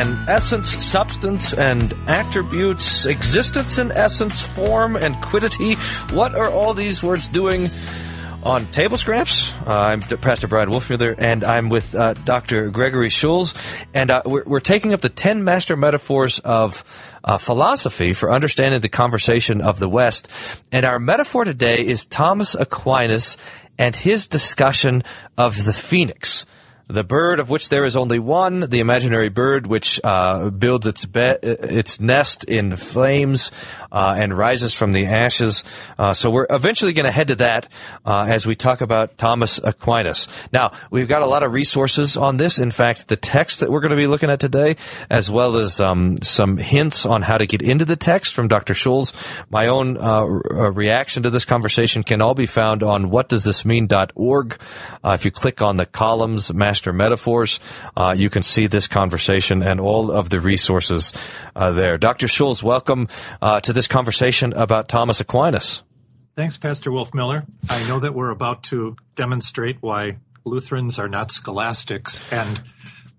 and essence, substance and attributes, existence and essence, form and quiddity. What are all these words doing? on Table Scraps. Uh, I'm Pastor Brian Wolfmueller, and I'm with uh, Dr. Gregory Schulz, and uh, we're, we're, taking up the 10 master metaphors of uh, philosophy for understanding the conversation of the West. And our metaphor today is Thomas Aquinas and his discussion of the phoenix the bird of which there is only one, the imaginary bird which uh, builds its be- its nest in flames uh, and rises from the ashes. Uh, so we're eventually going to head to that uh, as we talk about Thomas Aquinas. Now we've got a lot of resources on this. In fact, the text that we're going to be looking at today, as well as um, some hints on how to get into the text from Dr. Schulz. My own uh, uh, reaction to this conversation can all be found on whatdoesthismean.org. Uh, if you click on the columns, master Master Metaphors. Uh, you can see this conversation and all of the resources uh, there. Dr. Schulz, welcome uh, to this conversation about Thomas Aquinas. Thanks, Pastor Wolfmueller. I know that we're about to demonstrate why Lutherans are not scholastics and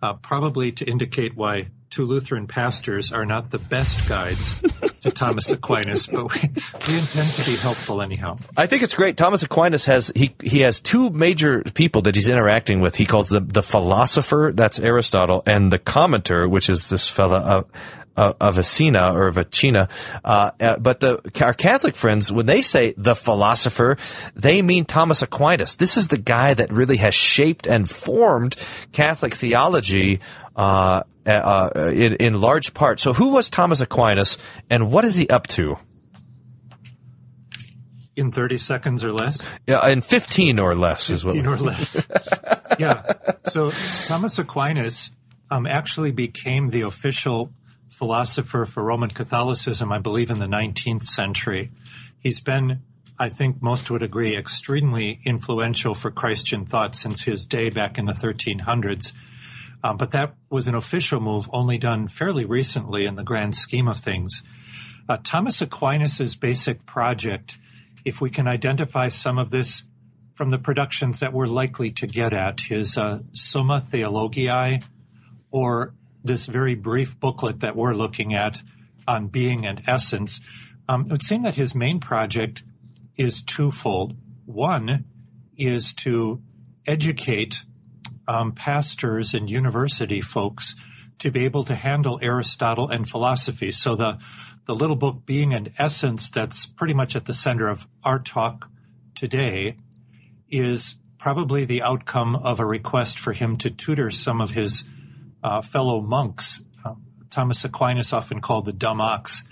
uh, probably to indicate why two Lutheran pastors are not the best guides to Thomas Aquinas, but we, we intend to be helpful anyhow. I think it's great. Thomas Aquinas has he he has two major people that he's interacting with. He calls the the philosopher, that's Aristotle, and the commenter, which is this fella. Uh, uh, Avicenna or Vicina, uh, uh, but the our Catholic friends, when they say the philosopher, they mean Thomas Aquinas. This is the guy that really has shaped and formed Catholic theology uh, uh, uh, in, in large part. So, who was Thomas Aquinas, and what is he up to? In 30 seconds or less? Yeah, in 15 or less 15 is what. 15 or less. yeah. So, Thomas Aquinas um, actually became the official philosopher for Roman Catholicism, I believe, in the 19th century. He's been, I think most would agree, extremely influential for Christian thought since his day back in the 1300s. Um, but that was an official move only done fairly recently in the grand scheme of things. Uh, Thomas Aquinas' basic project, if we can identify some of this from the productions that we're likely to get at, his uh, Summa Theologiae, or this very brief booklet that we're looking at on being and essence, um, it would seem that his main project is twofold. One is to educate um, pastors and university folks to be able to handle Aristotle and philosophy. So the the little book being an essence that's pretty much at the center of our talk today is probably the outcome of a request for him to tutor some of his uh, fellow monks. Uh, Thomas Aquinas, often called the dumb ox,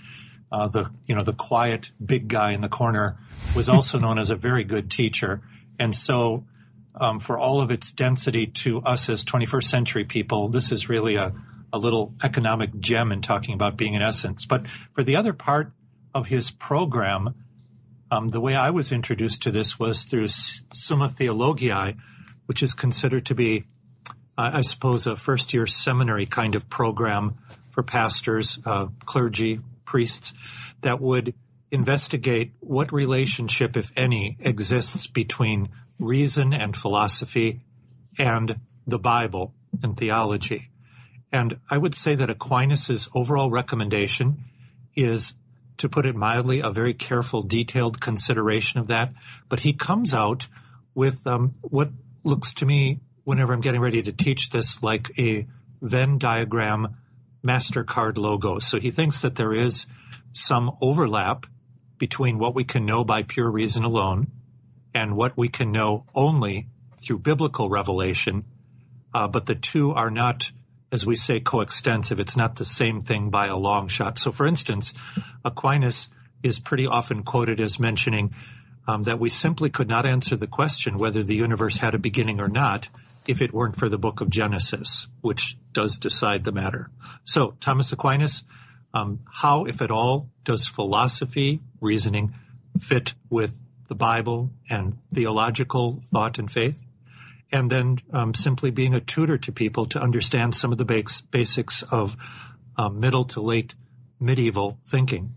uh, the you know the quiet big guy in the corner, was also known as a very good teacher. And so um, for all of its density to us as 21st century people, this is really a, a little economic gem in talking about being in essence. But for the other part of his program, um, the way I was introduced to this was through Summa Theologiae, which is considered to be, uh, I suppose, a first year seminary kind of program for pastors, uh, clergy, priests that would investigate what relationship, if any, exists between reason and philosophy and the Bible and theology. And I would say that Aquinas's overall recommendation is, to put it mildly, a very careful, detailed consideration of that. But he comes out with um, what looks to me, whenever I'm getting ready to teach this, like a Venn diagram MasterCard logo. So he thinks that there is some overlap between what we can know by pure reason alone and what we can know only through biblical revelation. Uh, but the two are not, as we say, coextensive. It's not the same thing by a long shot. So, for instance, Aquinas is pretty often quoted as mentioning um, that we simply could not answer the question whether the universe had a beginning or not if it weren't for the book of Genesis, which does decide the matter. So, Thomas Aquinas, um, how, if at all, does philosophy, reasoning, fit with the Bible and theological thought and faith, and then um, simply being a tutor to people to understand some of the basics of um, middle to late medieval thinking.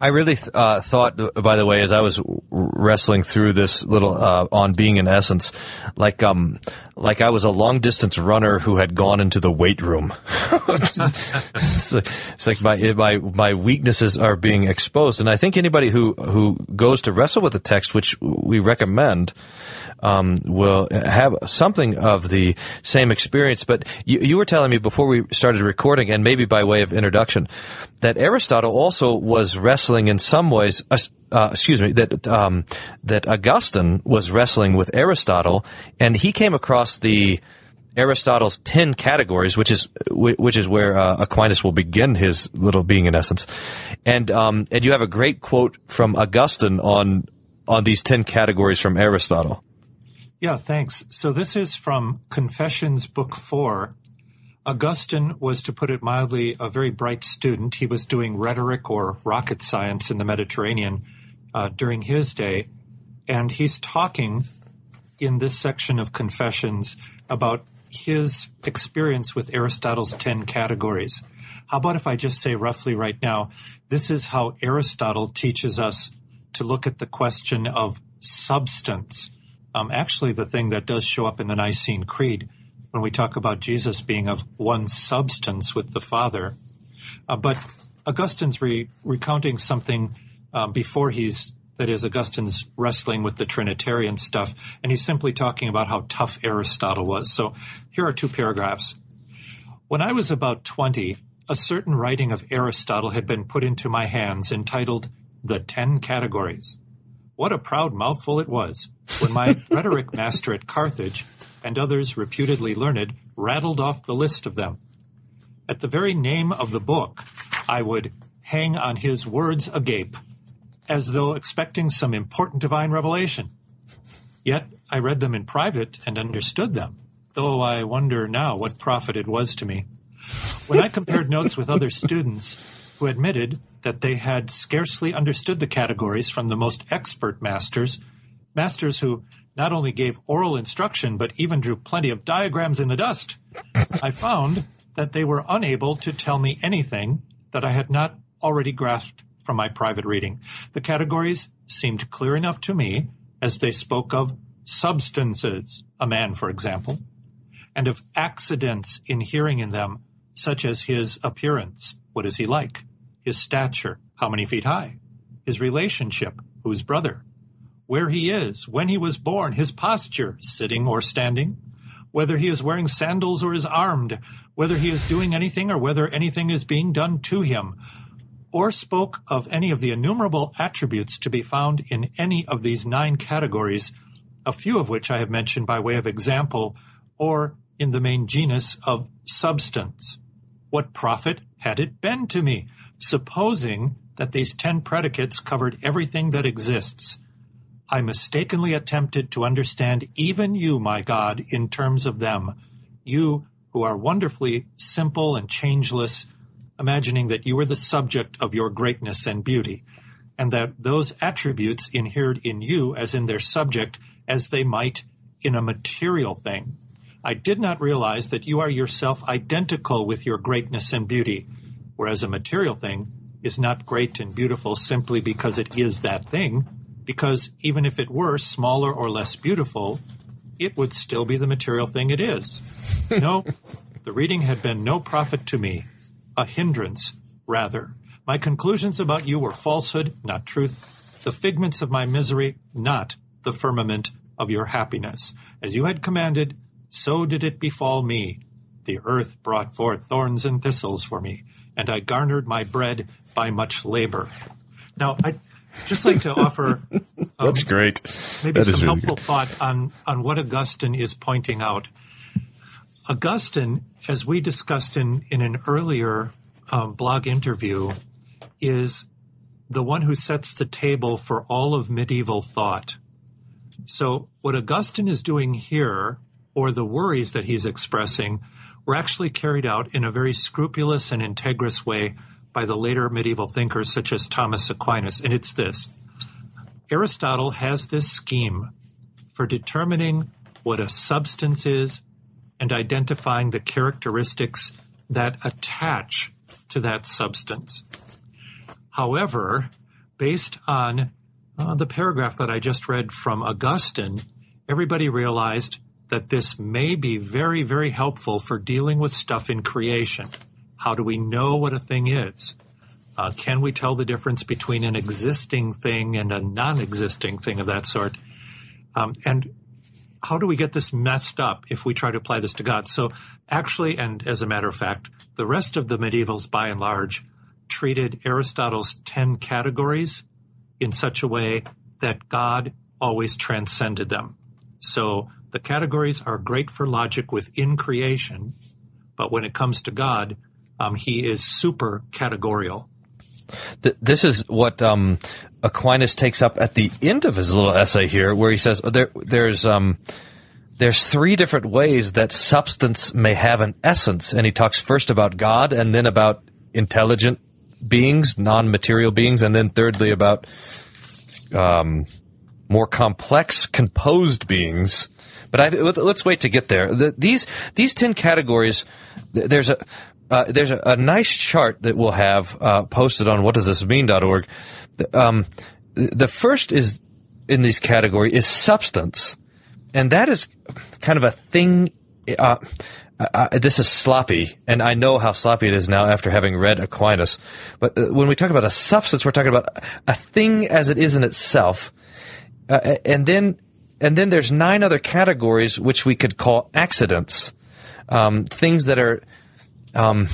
I really uh, thought, by the way, as I was wrestling through this little uh, on being in essence, like um, like I was a long distance runner who had gone into the weight room. it's, it's, like my my my weaknesses are being exposed, and I think anybody who who goes to wrestle with the text, which we recommend, um, will have something of the same experience. But you, you were telling me before we started recording, and maybe by way of introduction, that Aristotle also was wrestling in some ways. Uh, uh, excuse me, that um, that Augustine was wrestling with Aristotle, and he came across the Aristotle's ten categories, which is which is where uh, Aquinas will begin his little being in essence, and um, and you have a great quote from Augustine on on these ten categories from Aristotle. Yeah, thanks. So this is from Confessions, Book Four. Augustine was, to put it mildly, a very bright student. He was doing rhetoric or rocket science in the Mediterranean uh, during his day, and he's talking in this section of Confessions about his experience with Aristotle's 10 categories. How about if I just say roughly right now, this is how Aristotle teaches us to look at the question of substance um, actually the thing that does show up in the Nicene Creed when we talk about Jesus being of one substance with the Father. Uh, but Augustine's re- recounting something um, before he's that is Augustine's wrestling with the Trinitarian stuff, and he's simply talking about how tough Aristotle was. So here are two paragraphs. When I was about 20, a certain writing of Aristotle had been put into my hands entitled The Ten Categories. What a proud mouthful it was when my rhetoric master at Carthage and others reputedly learned rattled off the list of them. At the very name of the book, I would hang on his words agape, as though expecting some important divine revelation. Yet I read them in private and understood them, though I wonder now what profit it was to me. When I compared notes with other students, who admitted that they had scarcely understood the categories from the most expert masters, masters who not only gave oral instruction but even drew plenty of diagrams in the dust. I found that they were unable to tell me anything that I had not already grasped from my private reading. The categories seemed clear enough to me as they spoke of substances, a man, for example, and of accidents inhering in them, such as his appearance. What is he like? His stature, how many feet high, his relationship, whose brother, where he is, when he was born, his posture, sitting or standing, whether he is wearing sandals or is armed, whether he is doing anything or whether anything is being done to him, or spoke of any of the innumerable attributes to be found in any of these nine categories, a few of which I have mentioned by way of example, or in the main genus of substance. What profit had it been to me? Supposing that these ten predicates covered everything that exists. I mistakenly attempted to understand even you, my God, in terms of them. You who are wonderfully simple and changeless, imagining that you were the subject of your greatness and beauty, and that those attributes inhered in you as in their subject as they might in a material thing. I did not realize that you are yourself identical with your greatness and beauty whereas a material thing is not great and beautiful simply because it is that thing, because even if it were smaller or less beautiful, it would still be the material thing it is. no, the reading had been no profit to me, a hindrance, rather. My conclusions about you were falsehood, not truth, the figments of my misery, not the firmament of your happiness. As you had commanded, so did it befall me. The earth brought forth thorns and thistles for me and I garnered my bread by much labor. Now, I'd just like to offer. Um, That's great. Maybe that some really helpful good. thought on, on what Augustine is pointing out. Augustine, as we discussed in, in an earlier um, blog interview, is the one who sets the table for all of medieval thought. So, what Augustine is doing here, or the worries that he's expressing, were actually carried out in a very scrupulous and integrous way by the later medieval thinkers such as Thomas Aquinas. And it's this Aristotle has this scheme for determining what a substance is and identifying the characteristics that attach to that substance. However, based on uh, the paragraph that I just read from Augustine, everybody realized that this may be very, very helpful for dealing with stuff in creation. How do we know what a thing is? Uh, can we tell the difference between an existing thing and a non-existing thing of that sort? Um, and how do we get this messed up if we try to apply this to God? So actually, and as a matter of fact, the rest of the medievals by and large treated Aristotle's 10 categories in such a way that God always transcended them. So the categories are great for logic within creation, but when it comes to God, um, he is super categorical. This is what um, Aquinas takes up at the end of his little essay here, where he says there, there's um, there's three different ways that substance may have an essence, and he talks first about God, and then about intelligent beings, non-material beings, and then thirdly about um, more complex, composed beings. But I, let's wait to get there. The, these these ten categories. There's a uh, there's a, a, nice chart that we'll have uh, posted on whatdoesthismean.org. Um, the first is in these category is substance, and that is kind of a thing. Uh, I, this is sloppy, and I know how sloppy it is now after having read Aquinas. But uh, when we talk about a substance, we're talking about a thing as it is in itself, uh, and then and then there's nine other categories which we could call accidents, um, things that are um,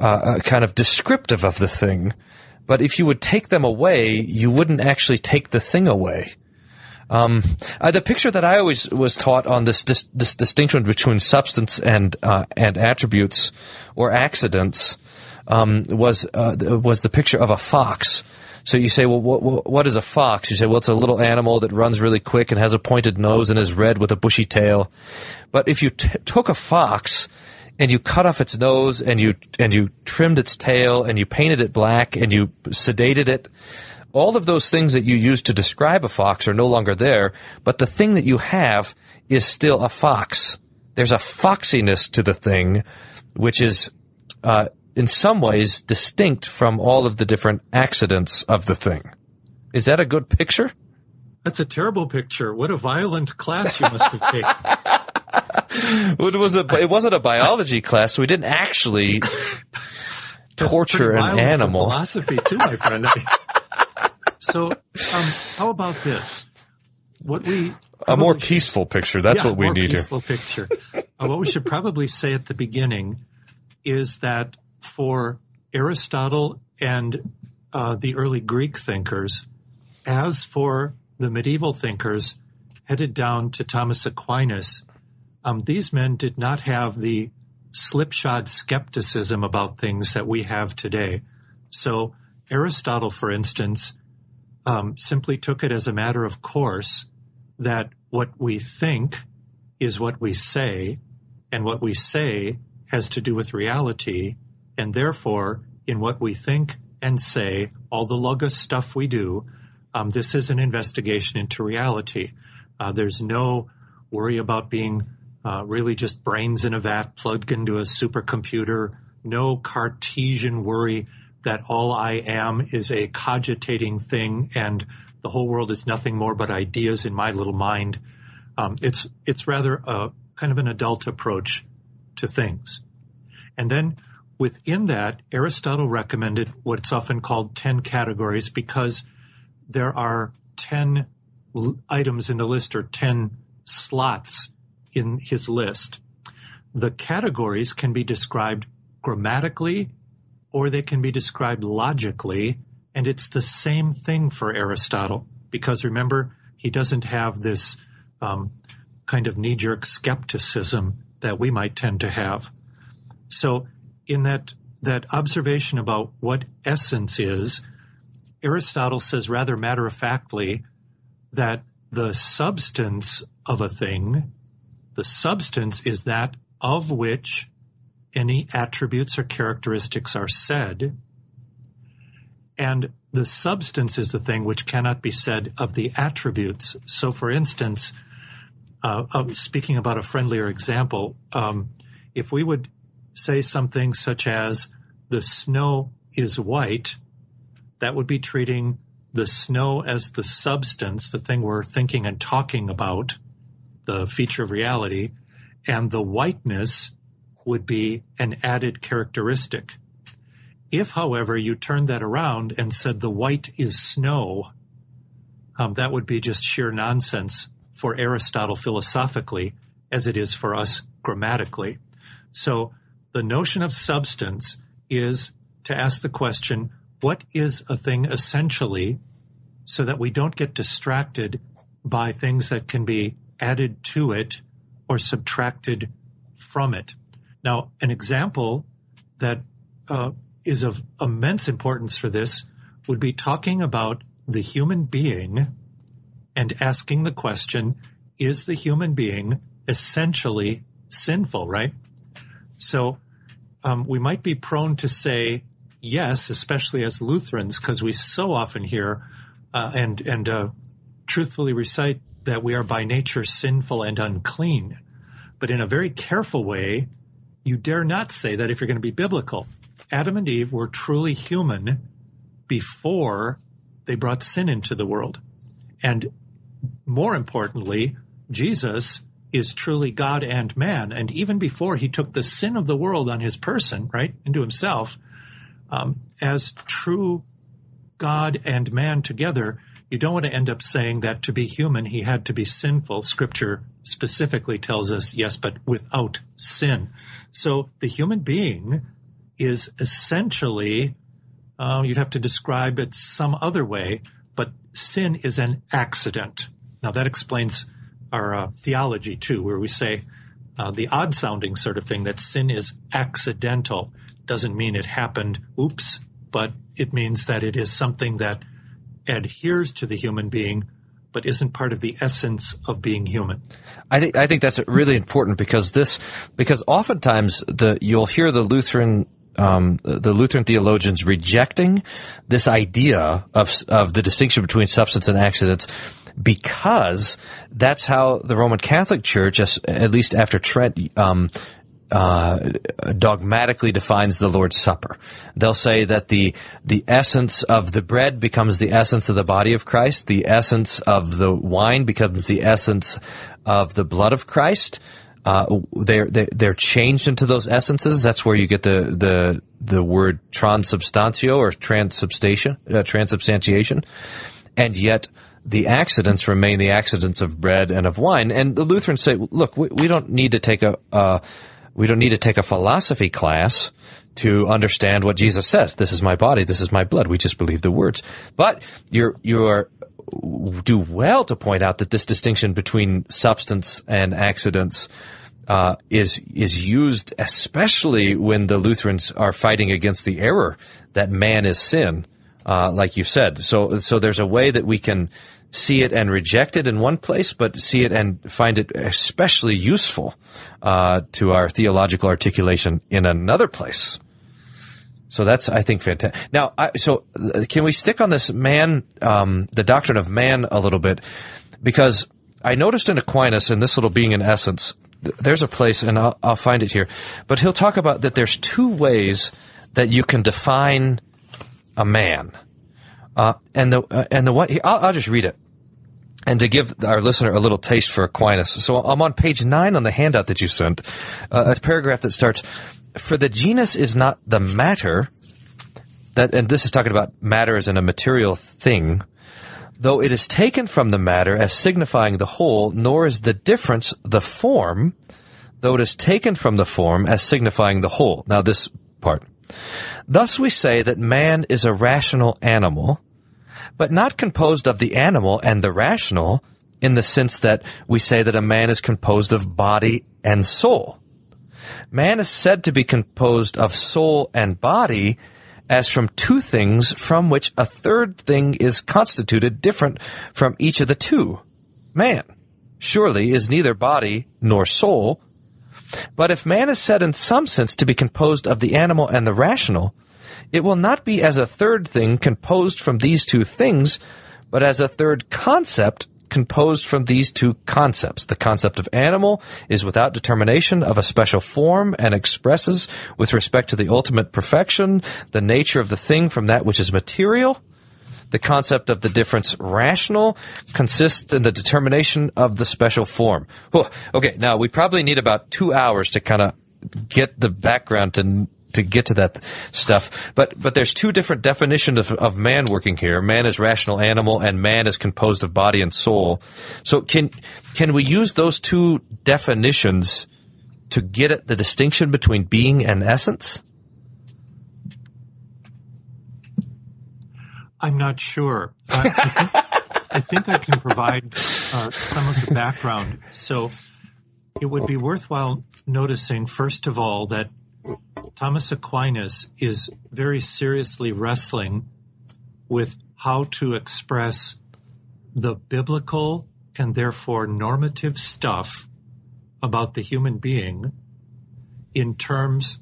uh, uh, kind of descriptive of the thing. But if you would take them away, you wouldn't actually take the thing away. Um, uh, the picture that I always was taught on this dis- this distinction between substance and uh, and attributes or accidents um, was uh, was the picture of a fox. So you say, well, what, what is a fox? You say, well, it's a little animal that runs really quick and has a pointed nose and is red with a bushy tail. But if you t- took a fox and you cut off its nose and you and you trimmed its tail and you painted it black and you sedated it all of those things that you use to describe a fox are no longer there but the thing that you have is still a fox there's a foxiness to the thing which is uh, in some ways distinct from all of the different accidents of the thing is that a good picture that's a terrible picture what a violent class you must have taken it was a it wasn't a biology class. we didn't actually torture an animal. Philosophy too, my friend. so, um, how about this? What we a more peaceful should, picture. That's yeah, what we need peaceful here. picture. uh, what we should probably say at the beginning is that for Aristotle and uh, the early Greek thinkers, as for the medieval thinkers headed down to Thomas Aquinas, um, these men did not have the slipshod skepticism about things that we have today. So Aristotle, for instance, um, simply took it as a matter of course that what we think is what we say, and what we say has to do with reality, and therefore, in what we think and say, all the logos stuff we do, um, this is an investigation into reality. Uh, there's no worry about being uh, really just brains in a vat plugged into a supercomputer, no Cartesian worry that all I am is a cogitating thing and the whole world is nothing more but ideas in my little mind. Um, it's it's rather a kind of an adult approach to things. And then within that, Aristotle recommended what's often called 10 categories because there are 10 l- items in the list or 10 slots in his list. The categories can be described grammatically or they can be described logically, and it's the same thing for Aristotle because remember, he doesn't have this um, kind of knee jerk skepticism that we might tend to have. So, in that, that observation about what essence is, Aristotle says rather matter of factly that the substance of a thing the substance is that of which any attributes or characteristics are said. And the substance is the thing which cannot be said of the attributes. So, for instance, uh, uh, speaking about a friendlier example, um, if we would say something such as the snow is white, that would be treating the snow as the substance, the thing we're thinking and talking about, the feature of reality, and the whiteness would be an added characteristic. If, however, you turned that around and said the white is snow, um, that would be just sheer nonsense for Aristotle philosophically, as it is for us grammatically. So the notion of substance is to ask the question, what is a thing essentially so that we don't get distracted by things that can be added to it or subtracted from it. Now, an example that uh, is of immense importance for this would be talking about the human being and asking the question, is the human being essentially sinful, right? So um, we might be prone to say yes, especially as Lutherans, because we so often hear uh, and and uh, truthfully recite that we are by nature sinful and unclean. But in a very careful way, you dare not say that if you're going to be biblical. Adam and Eve were truly human before they brought sin into the world. And more importantly, Jesus is truly God and man. And even before he took the sin of the world on his person, right, into himself, um, as true God and man together, you don't want to end up saying that to be human, he had to be sinful. Scripture specifically tells us, yes, but without sin. So the human being is essentially, uh, you'd have to describe it some other way, but sin is an accident. Now that explains our uh, theology too, where we say uh, the odd sounding sort of thing that sin is accidental doesn't mean it happened, oops, but it means that it is something that adheres to the human being but isn't part of the essence of being human. I think I think that's really important because this because oftentimes the you'll hear the Lutheran um, the Lutheran theologians rejecting this idea of of the distinction between substance and accidents because that's how the Roman Catholic Church, at least after Trent, um, uh, dogmatically defines the Lord's Supper. They'll say that the the essence of the bread becomes the essence of the body of Christ. The essence of the wine becomes the essence of the blood of Christ. Uh, they're, they're changed into those essences. That's where you get the the the word transubstantiation or transubstantiation, uh, transubstantiation, and yet the accidents remain the accidents of bread and of wine. And the Lutherans say, look, we, we don't need to take a uh, we don't need to take a philosophy class to understand what Jesus says. This is my body. This is my blood. We just believe the words. But you're, you're, do well to point out that this distinction between substance and accidents uh, is is used especially when the Lutherans are fighting against the error that man is sin, uh, like you said. So so there's a way that we can see it and reject it in one place, but see it and find it especially useful uh, to our theological articulation in another place. So that's, I think, fantastic. Now, I, so uh, can we stick on this man, um, the doctrine of man, a little bit? Because I noticed in Aquinas, and this little being in essence, there's a place, and I'll, I'll find it here, but he'll talk about that there's two ways that you can define a man. Uh, and the uh, and the one I'll, I'll, just read it, and to give our listener a little taste for Aquinas. So I'm on page nine on the handout that you sent, uh, a paragraph that starts, "For the genus is not the matter that," and this is talking about matter as in a material thing. Though it is taken from the matter as signifying the whole, nor is the difference the form, though it is taken from the form as signifying the whole. Now this part. Thus we say that man is a rational animal, but not composed of the animal and the rational in the sense that we say that a man is composed of body and soul. Man is said to be composed of soul and body as from two things from which a third thing is constituted different from each of the two. Man surely is neither body nor soul. But if man is said in some sense to be composed of the animal and the rational, it will not be as a third thing composed from these two things, but as a third concept composed from these two concepts. The concept of animal is without determination of a special form and expresses, with respect to the ultimate perfection, the nature of the thing from that which is material, the concept of the difference rational consists in the determination of the special form. Whew. Okay, now we probably need about two hours to kind of get the background to to get to that stuff. But but there's two different definitions of, of man working here. Man is rational animal, and man is composed of body and soul. So can can we use those two definitions to get at the distinction between being and essence? I'm not sure. Uh, I, think, I, think, I can provide uh, some of the background. So it would be worthwhile noticing, first of all, that Thomas Aquinas is very seriously wrestling with how to express the biblical and therefore normative stuff about the human being in terms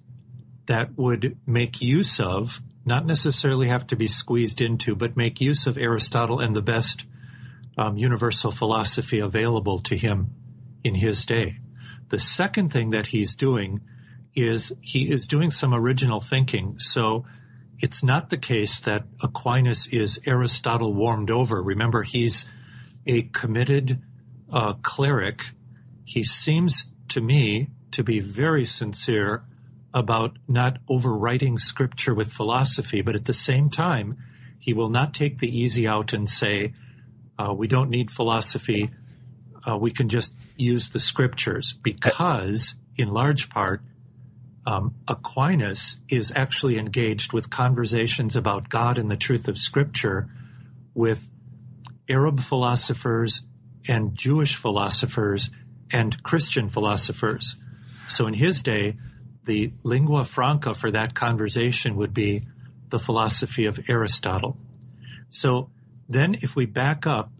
that would make use of, not necessarily have to be squeezed into, but make use of Aristotle and the best um, universal philosophy available to him in his day. The second thing that he's doing is he is doing some original thinking. So it's not the case that Aquinas is Aristotle warmed over. Remember, he's a committed uh, cleric. He seems to me to be very sincere about not overwriting scripture with philosophy, but at the same time, he will not take the easy out and say, uh, we don't need philosophy. Uh, we can just use the scriptures because, in large part, um, Aquinas is actually engaged with conversations about God and the truth of Scripture with Arab philosophers and Jewish philosophers and Christian philosophers. So in his day, the lingua franca for that conversation would be the philosophy of Aristotle. So then if we back up,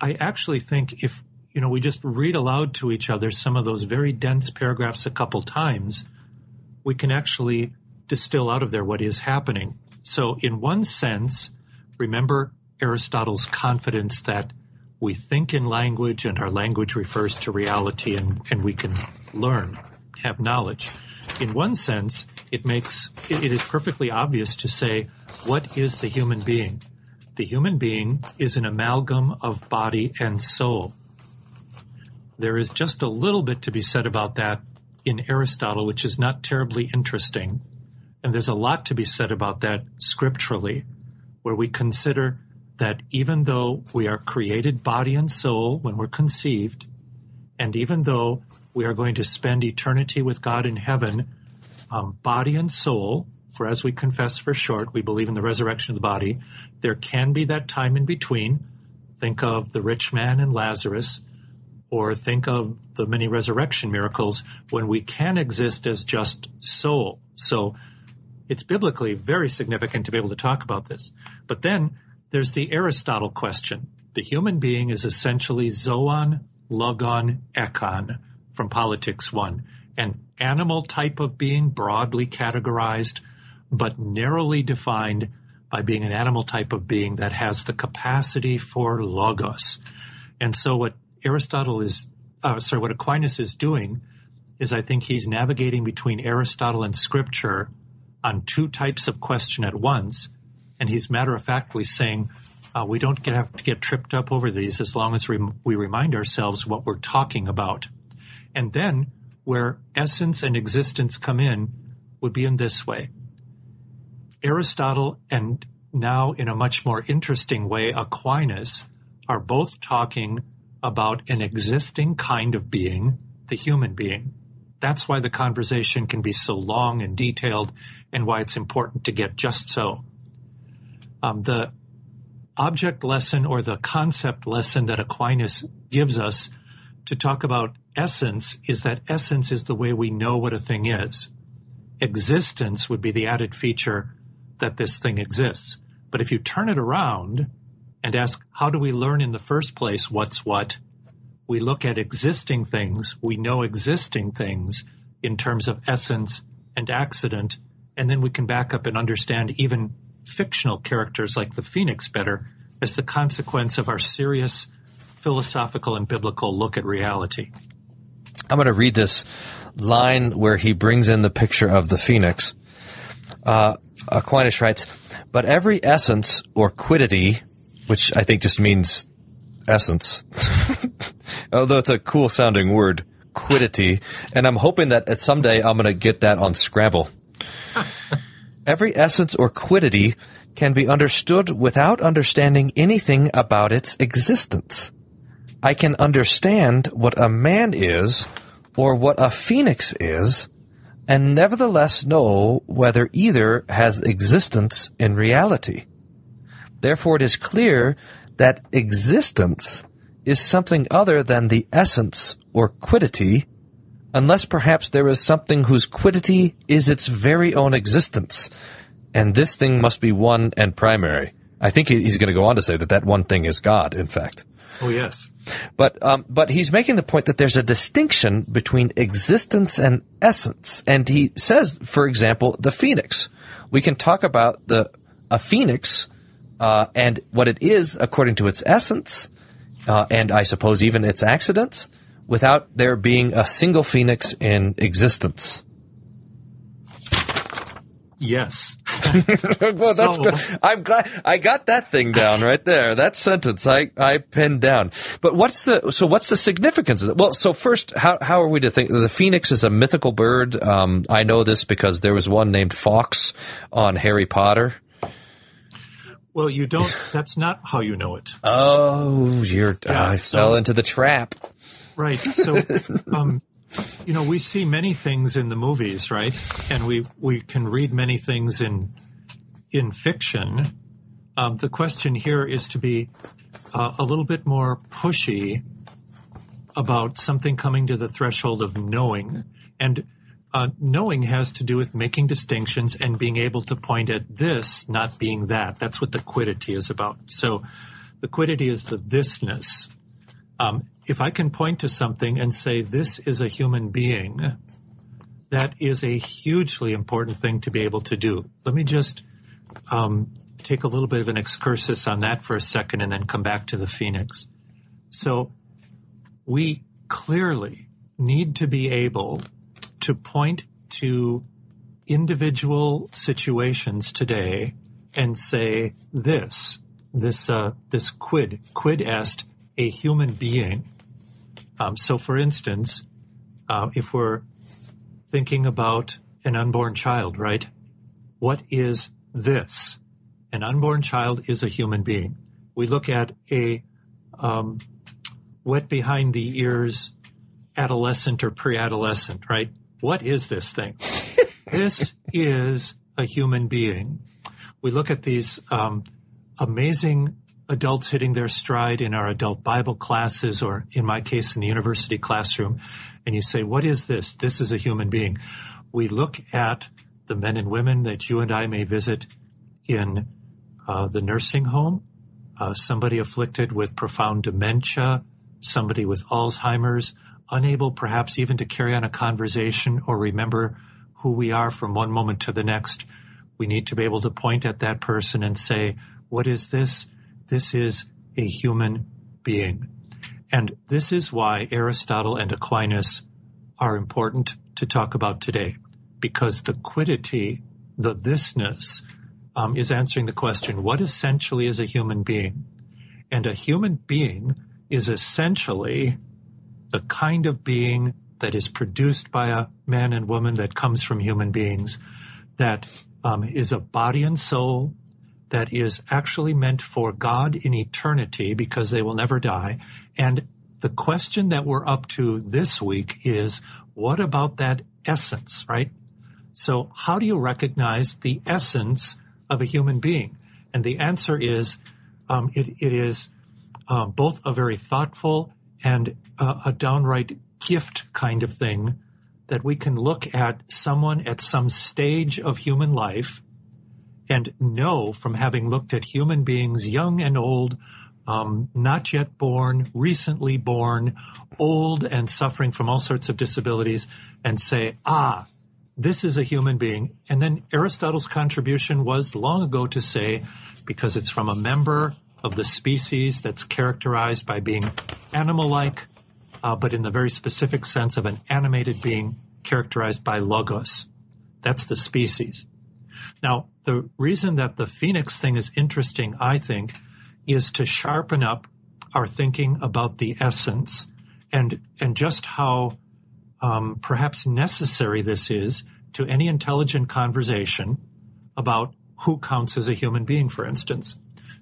I actually think if, you know, we just read aloud to each other some of those very dense paragraphs a couple times, we can actually distill out of there what is happening. So, in one sense, remember Aristotle's confidence that we think in language and our language refers to reality and, and we can learn, have knowledge. In one sense, it makes, it is perfectly obvious to say, what is the human being? The human being is an amalgam of body and soul. There is just a little bit to be said about that in Aristotle, which is not terribly interesting. And there's a lot to be said about that scripturally, where we consider that even though we are created body and soul when we're conceived, and even though we are going to spend eternity with God in heaven, um, body and soul, for as we confess for short, we believe in the resurrection of the body, there can be that time in between. Think of the rich man and Lazarus or think of the many resurrection miracles when we can exist as just soul. So it's biblically very significant to be able to talk about this. But then there's the Aristotle question. The human being is essentially zoon, logon, echon from Politics 1, an animal type of being broadly categorized, but narrowly defined by being an animal type of being that has the capacity for logos. And so what Aristotle is, uh, sorry, what Aquinas is doing is I think he's navigating between Aristotle and Scripture on two types of question at once, and he's matter of factly saying uh, we don't get, have to get tripped up over these as long as we, we remind ourselves what we're talking about. And then where essence and existence come in would be in this way. Aristotle and now in a much more interesting way, Aquinas are both talking about an existing kind of being, the human being. That's why the conversation can be so long and detailed and why it's important to get just so. Um, the object lesson or the concept lesson that Aquinas gives us to talk about essence is that essence is the way we know what a thing is. Existence would be the added feature that this thing exists. But if you turn it around and ask, how do we learn in the first place what's what? We look at existing things, we know existing things in terms of essence and accident, and then we can back up and understand even fictional characters like the phoenix better as the consequence of our serious philosophical and biblical look at reality. I'm going to read this line where he brings in the picture of the phoenix. Uh, Aquinas writes, but every essence or quiddity, which I think just means essence, although it's a cool sounding word, quiddity, and I'm hoping that at someday I'm going to get that on Scrabble. every essence or quiddity can be understood without understanding anything about its existence. I can understand what a man is or what a phoenix is and nevertheless know whether either has existence in reality. Therefore it is clear that existence is something other than the essence or quiddity, unless perhaps there is something whose quiddity is its very own existence, and this thing must be one and primary. I think he's going to go on to say that that one thing is God, in fact. Oh yes. But um, but he's making the point that there's a distinction between existence and essence, and he says, for example, the phoenix. We can talk about the a phoenix uh, and what it is according to its essence, uh, and I suppose even its accidents, without there being a single phoenix in existence. Yes. well, that's So- good. I'm glad I got that thing down right there. That sentence I, I pinned down. But what's the, so what's the significance of it? Well, so first, how, how are we to think the phoenix is a mythical bird? Um, I know this because there was one named Fawkes on Harry Potter. Well, you don't. That's not how you know it. Oh, you're, Yeah, I so- fell into the trap. Right. So, um, you know, we see many things in the movies, right? And we we can read many things in in fiction. Um, the question here is to be uh, a little bit more pushy about something coming to the threshold of knowing, and uh, knowing has to do with making distinctions and being able to point at this, not being that. That's what the quiddity is about. So, the quiddity is the thisness. Um, if I can point to something and say this is a human being, that is a hugely important thing to be able to do. Let me just um, take a little bit of an excursus on that for a second and then come back to the phoenix. So we clearly need to be able to point to individual situations today and say this, this, uh, this quid, quid est a human being. Um, so for instance, uh, if we're thinking about an unborn child, right? What is this? An unborn child is a human being. We look at a um, wet behind the ears adolescent or pre-adolescent, right? What is this thing? this is a human being. We look at these um, amazing adults hitting their stride in our adult Bible classes, or in my case, in the university classroom, and you say, What is this? This is a human being. We look at the men and women that you and I may visit in uh, the nursing home, uh, somebody afflicted with profound dementia, somebody with Alzheimer's, unable perhaps even to carry on a conversation or remember who we are from one moment to the next. We need to be able to point at that person and say, What is this? This is a human being. And this is why Aristotle and Aquinas are important to talk about today, because the quiddity, the thisness, um, is answering the question, what essentially is a human being? And a human being is essentially the kind of being that is produced by a man and woman that comes from human beings, that um, is a body and soul, that is actually meant for God in eternity because they will never die. And the question that we're up to this week is, what about that essence, right? So how do you recognize the essence of a human being? And the answer is, um, it, it is uh, both a very thoughtful and uh, a downright gift kind of thing that we can look at someone at some stage of human life and know from having looked at human beings, young and old, um, not yet born, recently born, old and suffering from all sorts of disabilities, and say, ah, this is a human being. And then Aristotle's contribution was long ago to say, because it's from a member of the species that's characterized by being animal-like, uh, but in the very specific sense of an animated being characterized by logos. That's the species. Now, the reason that the Phoenix thing is interesting, I think, is to sharpen up our thinking about the essence and and just how um, perhaps necessary this is to any intelligent conversation about who counts as a human being, for instance.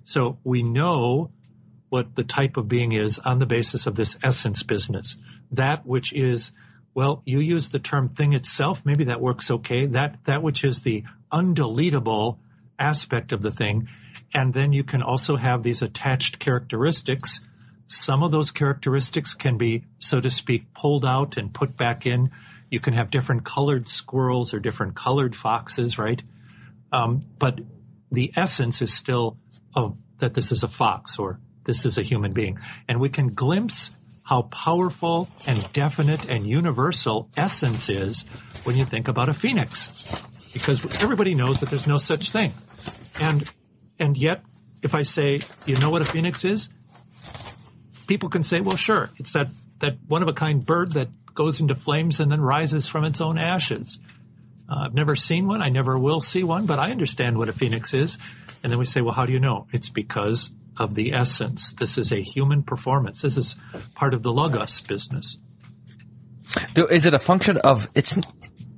So we know what the type of being is on the basis of this essence business. That which is, well, you use the term thing itself. Maybe that works okay. That, that which is the undeletable aspect of the thing. And then you can also have these attached characteristics. Some of those characteristics can be, so to speak, pulled out and put back in. You can have different colored squirrels or different colored foxes, right? Um, but the essence is still of that this is a fox or this is a human being. And we can glimpse how powerful and definite and universal essence is when you think about a phoenix. Because everybody knows that there's no such thing. And, and yet, if I say, you know what a phoenix is? People can say, well, sure, it's that, that one of a kind bird that goes into flames and then rises from its own ashes. Uh, I've never seen one. I never will see one, but I understand what a phoenix is. And then we say, well, how do you know? It's because of the essence. This is a human performance. This is part of the logos business. Bill, is it a function of it's?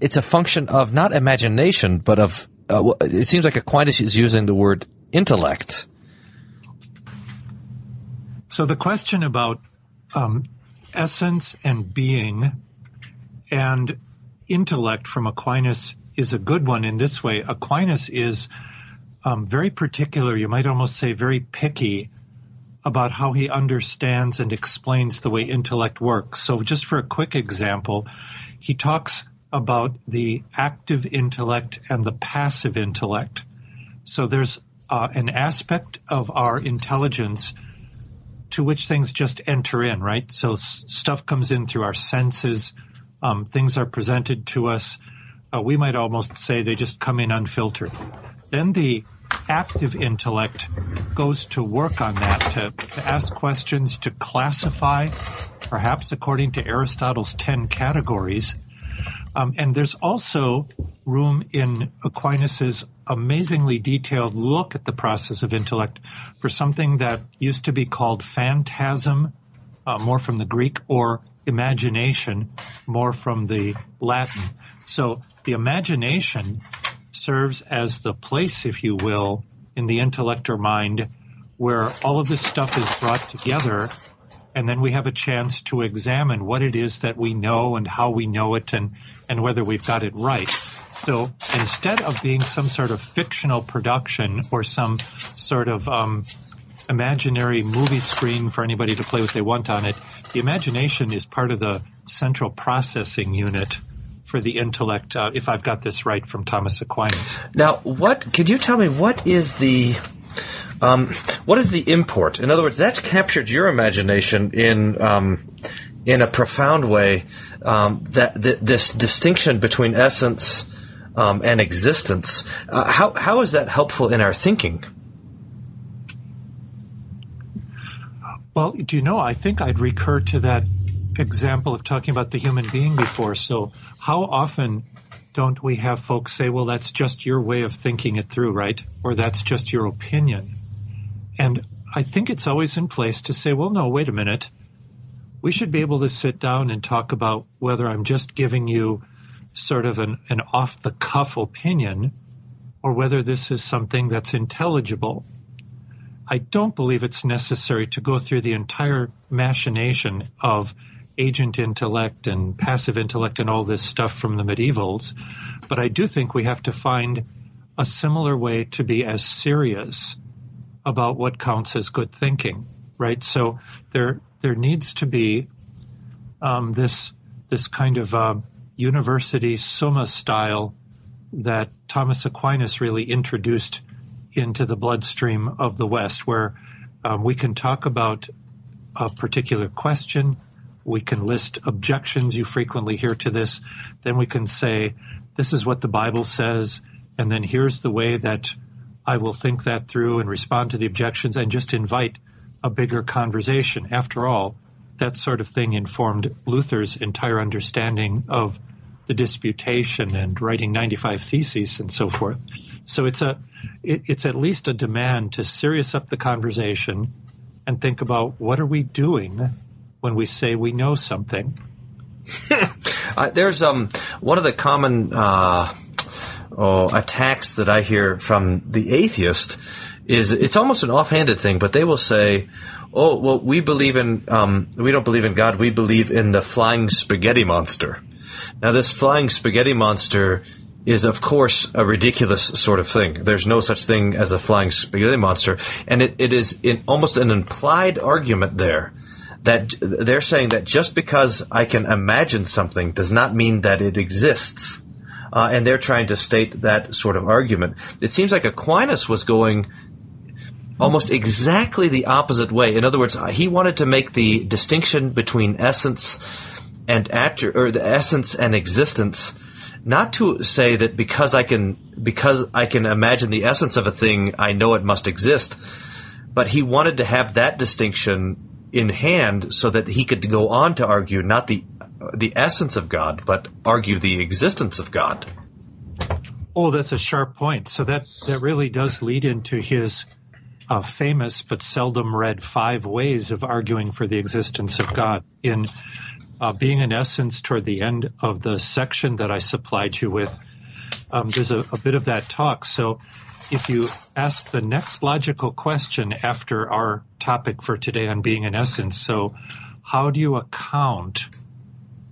It's a function of not imagination, but of. Uh, it seems like Aquinas is using the word intellect. So the question about um, essence and being and intellect from Aquinas is a good one in this way. Aquinas is um, very particular, you might almost say very picky about how he understands and explains the way intellect works. So just for a quick example, he talks about the active intellect and the passive intellect. So there's uh, an aspect of our intelligence to which things just enter in, right? So s- stuff comes in through our senses, um, things are presented to us. Uh, we might almost say they just come in unfiltered. Then the active intellect goes to work on that, to, to ask questions, to classify, perhaps according to Aristotle's 10 categories. Um, and there's also room in Aquinas's amazingly detailed look at the process of intellect for something that used to be called phantasm, uh, more from the Greek, or imagination, more from the Latin. So the imagination serves as the place, if you will, in the intellect or mind where all of this stuff is brought together and then we have a chance to examine what it is that we know and how we know it and, and whether we've got it right. So instead of being some sort of fictional production or some sort of um, imaginary movie screen for anybody to play what they want on it, the imagination is part of the central processing unit for the intellect, uh, if I've got this right from Thomas Aquinas. Now, what could you tell me? What is the um, what is the import? In other words, that's captured your imagination in um, in a profound way. Um, that th- this distinction between essence um, and existence. Uh, how how is that helpful in our thinking? Well, do you know? I think I'd recur to that example of talking about the human being before. So how often don't we have folks say, well, that's just your way of thinking it through, right? Or that's just your opinion. And I think it's always in place to say, well, no, wait a minute. We should be able to sit down and talk about whether I'm just giving you sort of an, an off the cuff opinion or whether this is something that's intelligible. I don't believe it's necessary to go through the entire machination of agent intellect and passive intellect and all this stuff from the medievals. But I do think we have to find a similar way to be as serious about what counts as good thinking, right? So there there needs to be um, this this kind of uh, university summa style that Thomas Aquinas really introduced into the bloodstream of the West, where um, we can talk about a particular question we can list objections you frequently hear to this. Then we can say, this is what the Bible says. And then here's the way that I will think that through and respond to the objections and just invite a bigger conversation. After all, that sort of thing informed Luther's entire understanding of the disputation and writing 95 theses and so forth. So it's a, it, it's at least a demand to serious up the conversation and think about what are we doing when we say we know something. uh, there's um one of the common uh, oh, attacks that I hear from the atheist is it's almost an offhanded thing, but they will say, "Oh, well, we believe in um, we don't believe in God. We believe in the flying spaghetti monster." Now, this flying spaghetti monster is, of course, a ridiculous sort of thing. There's no such thing as a flying spaghetti monster, and it, it is in almost an implied argument there that they're saying that just because I can imagine something does not mean that it exists. Uh, and they're trying to state that sort of argument. It seems like Aquinas was going almost exactly the opposite way. In other words, he wanted to make the distinction between essence and actor, or the essence and existence, not to say that because I can because I can imagine the essence of a thing, I know it must exist, but he wanted to have that distinction in hand so that he could go on to argue not the the essence of God, but argue the existence of God. Oh, that's a sharp point. So that that really does lead into his uh, famous but seldom read five ways of arguing for the existence of God. In uh, Being and Essence toward the end of the section that I supplied you with, um, there's a, a bit of that talk. So if you ask the next logical question after our topic for today on Being and Essence, so how do you account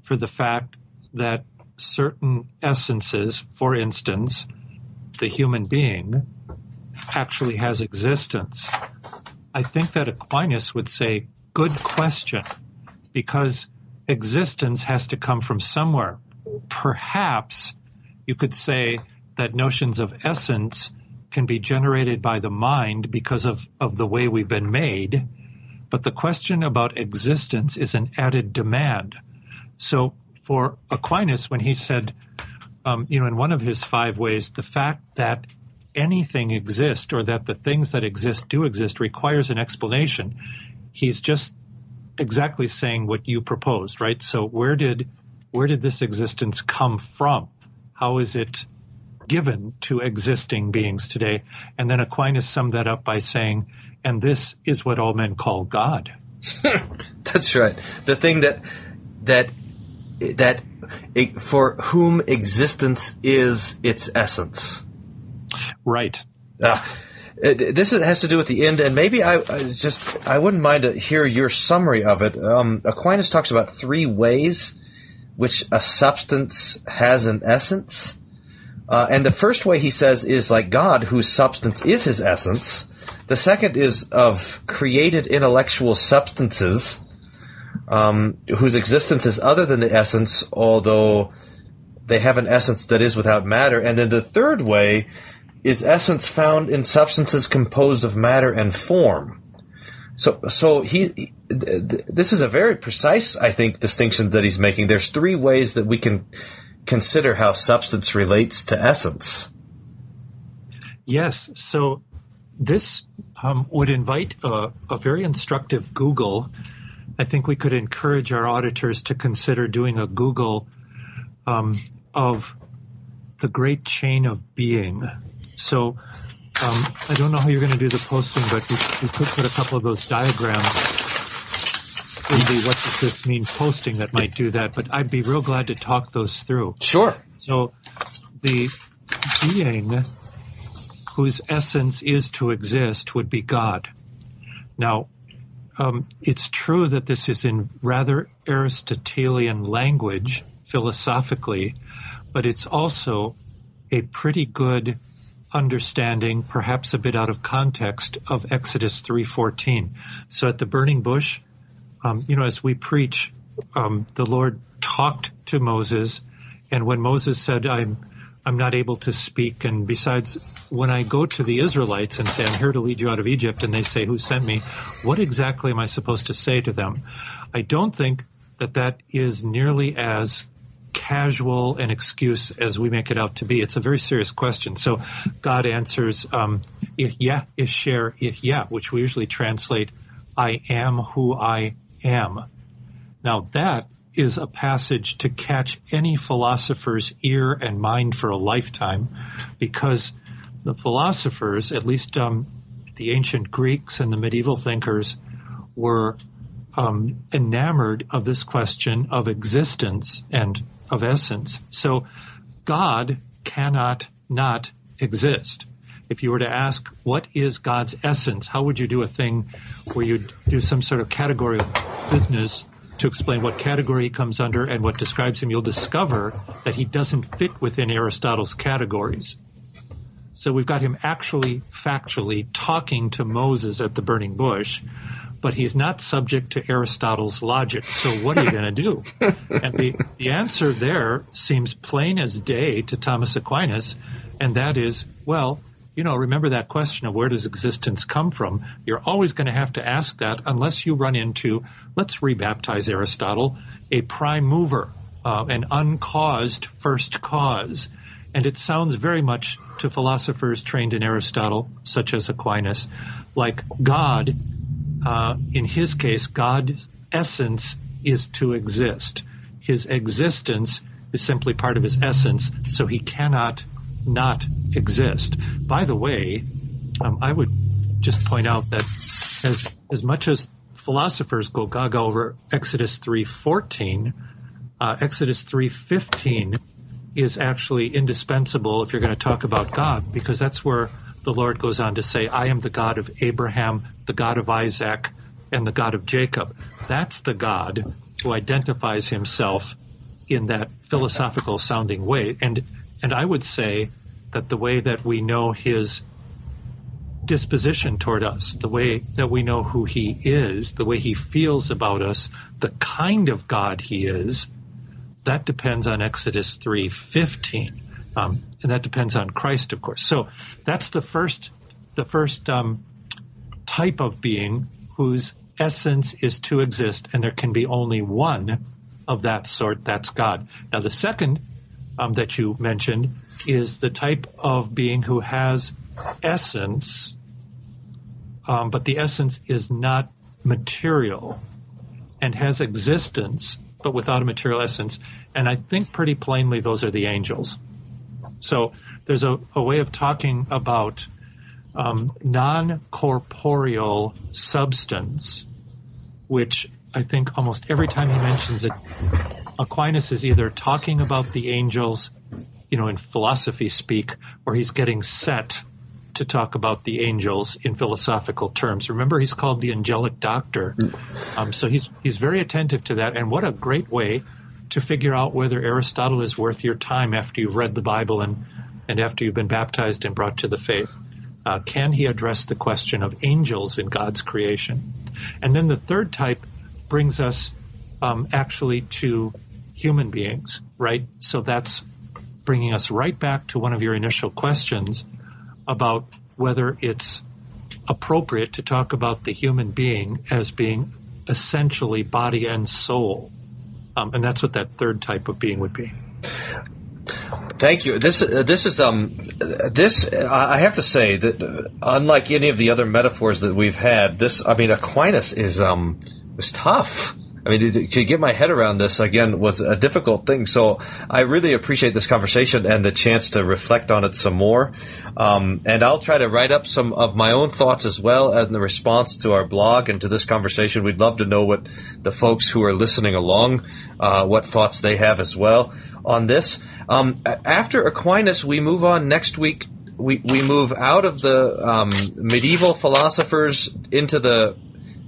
for the fact that certain essences, for instance, the human being, actually has existence? I think that Aquinas would say, good question, because existence has to come from somewhere. Perhaps you could say that notions of essence can be generated by the mind because of, of the way we've been made. But the question about existence is an added demand. So for Aquinas, when he said, um, you know, in one of his five ways, the fact that anything exists or that the things that exist do exist requires an explanation. He's just exactly saying what you proposed, right? So where did where did this existence come from? How is it given to existing beings today. And then Aquinas summed that up by saying, and this is what all men call God. That's right. The thing that, that, that for whom existence is its essence. Right. Uh, this has to do with the end, and maybe I, I just I wouldn't mind to hear your summary of it. Um, Aquinas talks about three ways which a substance has an essence, uh, and the first way he says is like God, whose substance is his essence. The second is of created intellectual substances, um, whose existence is other than the essence, although they have an essence that is without matter. And then the third way is essence found in substances composed of matter and form. So, so he, this is a very precise, I think, distinction that he's making. There's three ways that we can consider how substance relates to essence. Yes. So this um, would invite a, a, very instructive Google. I think we could encourage our auditors to consider doing a Google um, of the great chain of being. So um, I don't know how you're going to do the posting, but we, we could put a couple of those diagrams in the what does this mean posting that might do that, but I'd be real glad to talk those through. Sure. So the being whose essence is to exist would be God. Now, um, it's true that this is in rather Aristotelian language philosophically, but it's also a pretty good understanding, perhaps a bit out of context, of Exodus 3:14. So at the burning bush, um, you know, as we preach, um, the Lord talked to Moses, and when Moses said, "I'm I'm not able to speak," and besides, when I go to the Israelites and say, "I'm here to lead you out of Egypt," and they say, "Who sent me?" What exactly am I supposed to say to them? I don't think that that is nearly as casual an excuse as we make it out to be. It's a very serious question. So God answers, um, ehyeh, asher ehyeh, which we usually translate, I am who I am. Now that is a passage to catch any philosopher's ear and mind for a lifetime because the philosophers, at least um, the ancient Greeks and the medieval thinkers, were um, enamored of this question of existence and of essence. So God cannot not exist. If you were to ask what is God's essence, how would you do a thing where you do some sort of category of business to explain what category he comes under and what describes him, you'll discover that he doesn't fit within Aristotle's categories. So we've got him actually factually talking to Moses at the burning bush, but he's not subject to Aristotle's logic. So what are you going to do? and the, the answer there seems plain as day to Thomas Aquinas, and that is, well, you know, remember that question of where does existence come from? You're always going to have to ask that unless you run into, let's rebaptize Aristotle, a prime mover, uh, an uncaused first cause. And it sounds very much to philosophers trained in Aristotle, such as Aquinas, like God, uh, in his case, God's essence is to exist. His existence is simply part of his essence, so he cannot not exist. By the way, um, I would just point out that as as much as philosophers go gaga over Exodus 3:14, uh, Exodus 3:15 is actually indispensable if you're going to talk about God, because that's where the Lord goes on to say, "I am the God of Abraham, the God of Isaac, and the God of Jacob." That's the God who identifies himself in that philosophical sounding way, and and I would say that the way that we know his disposition toward us, the way that we know who he is, the way he feels about us, the kind of God he is, that depends on Exodus 3:15, um, and that depends on Christ, of course. So that's the first, the first um, type of being whose essence is to exist, and there can be only one of that sort. That's God. Now the second um, that you mentioned is the type of being who has essence, um, but the essence is not material and has existence, but without a material essence. And I think pretty plainly those are the angels. So there's a, a way of talking about um, non-corporeal substance, which I think almost every time he mentions it, Aquinas is either talking about the angels, you know, in philosophy speak, or he's getting set to talk about the angels in philosophical terms. Remember, he's called the angelic doctor. Um, so he's he's very attentive to that, and what a great way to figure out whether Aristotle is worth your time after you've read the Bible and and after you've been baptized and brought to the faith. Uh, can he address the question of angels in God's creation? And then the third type brings us um, actually to human beings, right? So that's bringing us right back to one of your initial questions about whether it's appropriate to talk about the human being as being essentially body and soul. Um, and that's what that third type of being would be. Thank you. This uh, this is um this I have to say that uh, unlike any of the other metaphors that we've had, this I mean Aquinas is um is tough. I mean, to, to, get my head around this again was a difficult thing. So I really appreciate this conversation and the chance to reflect on it some more. Um, and I'll try to write up some of my own thoughts as well in the response to our blog and to this conversation. We'd love to know what the folks who are listening along, uh, what thoughts they have as well on this. Um, after Aquinas, we move on next week we, we move out of the um, medieval philosophers into the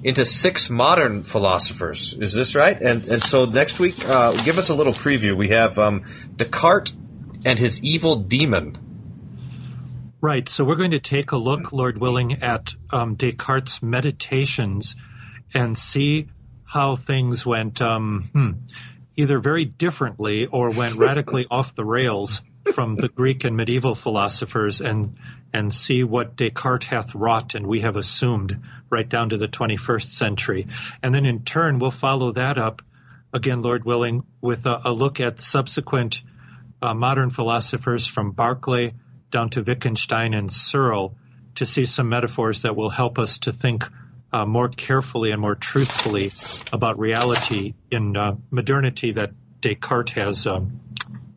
into six modern philosophers. Is this right? And and so next week, uh, give us a little preview. We have um, Descartes and his evil demon. Right. So we're going to take a look, Lord willing, at um, Descartes' meditations and see how things went um, hmm, either very differently or went radically off the rails from the Greek and medieval philosophers and and see what Descartes hath wrought and we have assumed right down to the 21st century. And then in turn, we'll follow that up again, Lord willing, with a, a look at subsequent uh, modern philosophers from Berkeley down to Wittgenstein and Searle to see some metaphors that will help us to think uh, more carefully and more truthfully about reality in uh, modernity that Descartes has um,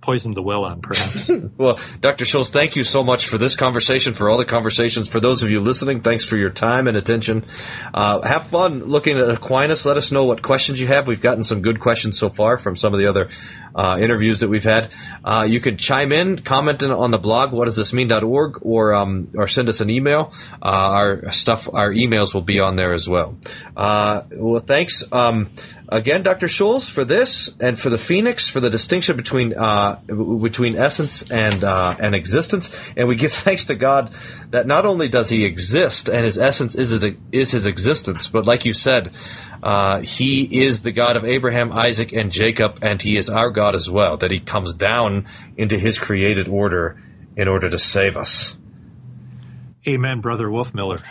poisoned the well on, perhaps. well, Dr. Schulz, thank you so much for this conversation, for all the conversations. For those of you listening, thanks for your time and attention. Uh, have fun looking at Aquinas. Let us know what questions you have. We've gotten some good questions so far from some of the other uh, interviews that we've had. Uh, you can chime in, comment on the blog, whatdoesthismean.org, or um, or send us an email. Uh, our stuff, our emails will be on there as well. Uh, well, thanks. Um, again, Dr. Schulz, for this and for the Phoenix, for the distinction between uh, between essence and uh, and existence, and we give thanks to God that not only does He exist and His essence is it, is His existence, but like you said, uh, He is the God of Abraham, Isaac, and Jacob, and He is our God as well. That He comes down into His created order in order to save us. Amen, Brother Wolfmueller.